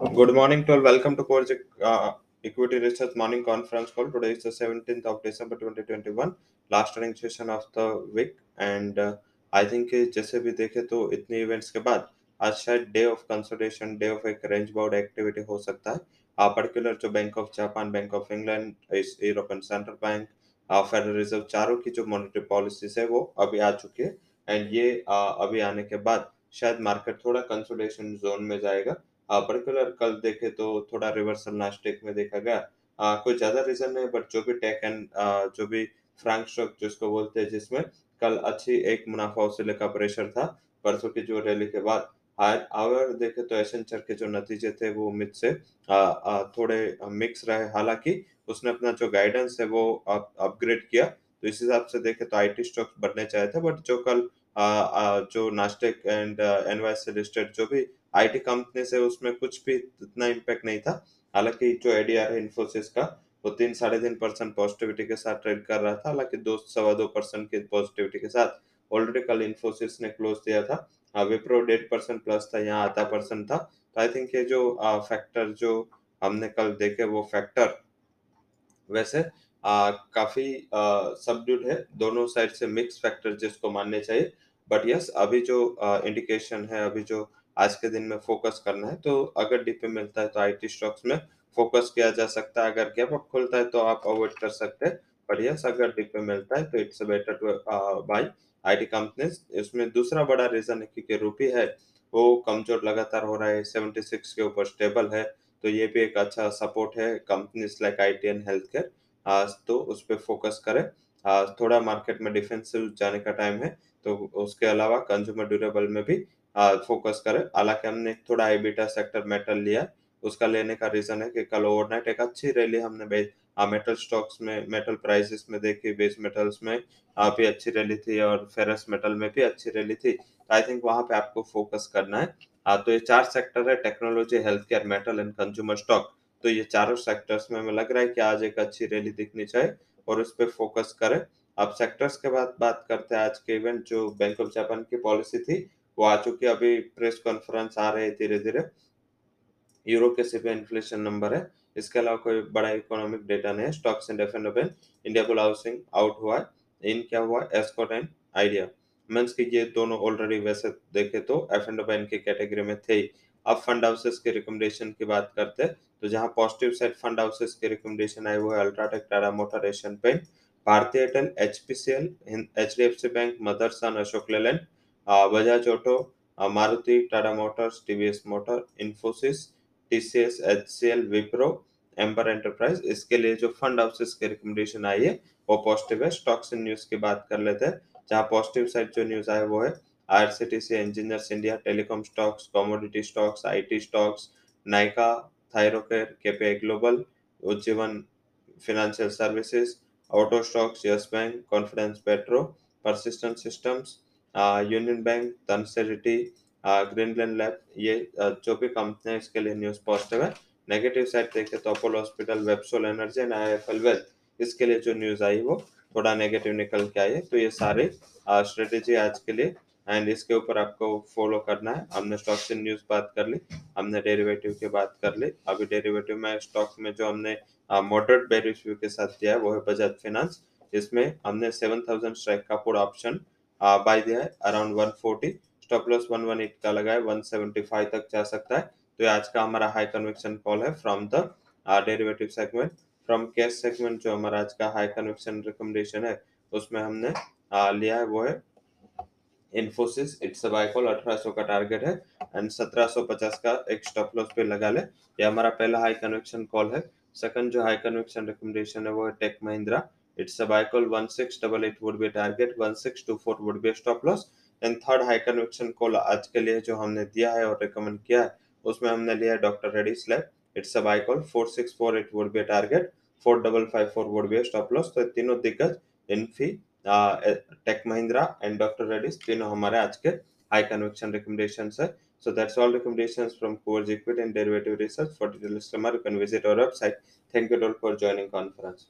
Good morning to all. Welcome to Core uh, Equity Research Morning Conference Call. Today is the 17th of December 2021, last running session of the week and I think जैसे भी देखे तो इतने events के बाद आज शायद day of consultation day of एक रेंज बाउंड एक्टिविटी हो सकता है। पर्टिकुलर जो Bank of Japan Bank of England European Central Bank Federal Reserve चारों की जो मॉनेटरी पॉलिसीज़ है वो अभी आ चुकी है। एंड ये uh, अभी आने के बाद शायद मार्केट थोड़ा कंसोलिडेशन जोन में जाएगा। पर्टिकुलर कल देखे तो थोड़ा रिवर्सल नास्टेक में देखा गया। आ, कोई ज़्यादा रीजन नहीं बट जो भी टेक एंड जो भी फ्रैंक स्टॉक जिसको बोलते हैं जिसमें कल अच्छी एक मुनाफा वसूली का प्रेशर था परसों की जो रैली के बाद। हायर आवर देखे तो एसेंचर के जो नतीजे थे वो उम्मीद से आ, आ, थोड़े मिक्स रहे। हालाँकि उसने अपना जो गाइडेंस है वो अपग्रेड किया। तो इस हिसाब से देखे तो आईटी स्टॉक्स बढ़ने चाहे थे बट जो कल आ, आ, जो नास्टेक एंड एनवाइस लिस्टेड जो भी आईटी कंपनी से उसमें कुछ भी इतना इम्पैक्ट नहीं था। हालाँकि जो एडीआर है इन्फोसिस का वो तीन साढ़े तीन परसेंट पॉजिटिविटी के साथ ट्रेड कर रहा था। हालाँकि दो सवा दो परसेंट की पॉजिटिविटी के साथ ऑलरेडी कल इन्फोसिस ने क्लोज दिया था। विप्रो डेढ़ परसेंट प्लस था यहाँ आधा परसेंट था। तो आई थिंक ये जो फैक्टर जो हमने कल देखे वो फैक्टर वैसे आ, काफ़ी सबड्यूड है। दोनों साइड से मिक्स फैक्टर जिसको मानने चाहिए। बट यस अभी जो इंडिकेशन है अभी जो आज के दिन में फोकस करना है तो अगर डीपी मिलता है तो आईटी स्टॉक्स में फोकस किया जा सकता है। अगर गैप अप खुलता है तो आप अवॉइड कर सकते हैं। पर यस अगर डीपी मिलता है तो it's better to buy IT companies इसमें दूसरा बड़ा रीजन है क्योंकि रूपी है, वो कमज़ोर लगातार हो रहा है 76 के ऊपर स्टेबल है। तो ये भी एक अच्छा सपोर्ट है companies like I T and health care आज तो उस पर फोकस करें। आज थोड़ा मार्केट में डिफेंसिव जाने का टाइम है तो उसके अलावा कंज्यूमर ड्यूरेबल में भी फोकस करें। हालाँकि हमने थोड़ा आईबीटा सेक्टर मेटल लिया। उसका लेने का रीजन है कि कल ओवरनाइट एक अच्छी रैली हमने मेटल स्टॉक्स में मेटल प्राइसेस में देखी बेस मेटल्स में भी अच्छी रैली थी और फेरस मेटल में भी अच्छी रैली थी। आई थिंक वहाँ पे आपको फोकस करना है। आ, तो ये चार सेक्टर है technology health care metal and consumer stock तो ये चारों सेक्टर्स में हमें लग रहा है कि आज एक अच्छी रैली दिखनी चाहिए और उस पर फोकस करें। अब सेक्टर्स के बाद बात करते हैं आज के इवेंट जो बैंक ऑफ़ जापान की पॉलिसी थी। वो आ चुकी अभी प्रेस कॉन्फ्रेंस आ रहे धीरे धीरे यूरो के सिर्फ़ इन्फ्लेशन नंबर है। इसके अलावा कोई बड़ा इकोनॉमिक डेटा नहीं है। Stocks and F and India Bull Housing out हुआ है। इन क्या हुआ एस्कॉट एंड आइडिया। मीन्स की ये दोनों ऑलरेडी वैसे देखे तो एफ़ एंड की कैटेगरी में थे अब फंड हाउसेस के रिकमेंडेशन की बात करते हैं तो जहाँ पॉजिटिव साइड फंड हाउसेस के रिकमेंडेशन आए हुए UltraTech Tata Motor Asian Paint Bharti Airtel HPCL H D F C Bank Motherson Ashok Leyland Bajaj Auto Maruti, Tata Motors, TVS Motor, Infosys, TCS, HCL, Wipro, Amber Enterprise. इसके लिए जो fund houses के recommendation आई है। वो positive है। Stocks and news की बात कर लेते हैं, जहाँ पॉजिटिव साइड जो न्यूज़ आया, वो है IRCTC Engineers India telecom stocks commodity stocks IT stocks Nykaa Thyrocare KPI Global Ujjivan financial services auto stocks Yes Bank Confidence Petro Persistent Systems Union Bank तनसेरिटी Greenland lab ये जो भी company है, इसके लिए न्यूज़ पॉजिटिव है। Negative side देखे तो Apollo Hospital Websol Energy and I F L Wealth इसके लिए जो न्यूज़ आई वो, थोड़ा नेगेटिव निकल के आई है। तो ये सारे स्ट्रेटेजी आज के लिए एंड इसके ऊपर आपको फॉलो करना है। हमने स्टॉक से न्यूज़ बात कर ली, हमने डेरिवेटिव की बात कर ली। अभी डेरिवेटिव में स्टॉक में जो हमने मॉडरेट बेरिश के साथ दिया है, वो है बजाज फाइनेंस इसमें हमने सेवन थाउज़ेंड स्ट्राइक का पूरा ऑप्शन बाय दिया है अराउंड 140 स्टॉप लॉस 118 का लगा है 175 तक जा सकता है। तो आज का हमारा हाई कन्विक्शन कॉल है from the derivative segment from cash segment जो हमारा आज का हाई कन्विक्शन रिकमेंडेशन है उसमें हमने आ, लिया है वो है इन्फोसिस इट्स बाय कॉल 1800 का टारगेट है एंड 1750 का एक स्टॉप लॉस पे लगा ले। ये हमारा पहला हाई कन्वेक्शन कॉल है। सेकंड जो हाई कन्वेक्शन रिकमेंडेशन है वो है Tech Mahindra It's a buy call 1688 would be target, 1624 would be stop loss. And third high conviction call आज के लिए जो हमने दिया है और रिकमेंड किया है उसमें हमने लिया है Doctor Reddy's lab it's a buy call 4648 would be target 4554 would be stop loss तो तीनों दिग्गज Infy Tech Mahindra and Doctor Reddy तीनों हमारे आज के हाई कन्विक्शन रिकमेंडेशंस है So that's all recommendations from Coors Equity and Derivative Research. For detailed customer, you can visit our website. Thank you all for joining conference.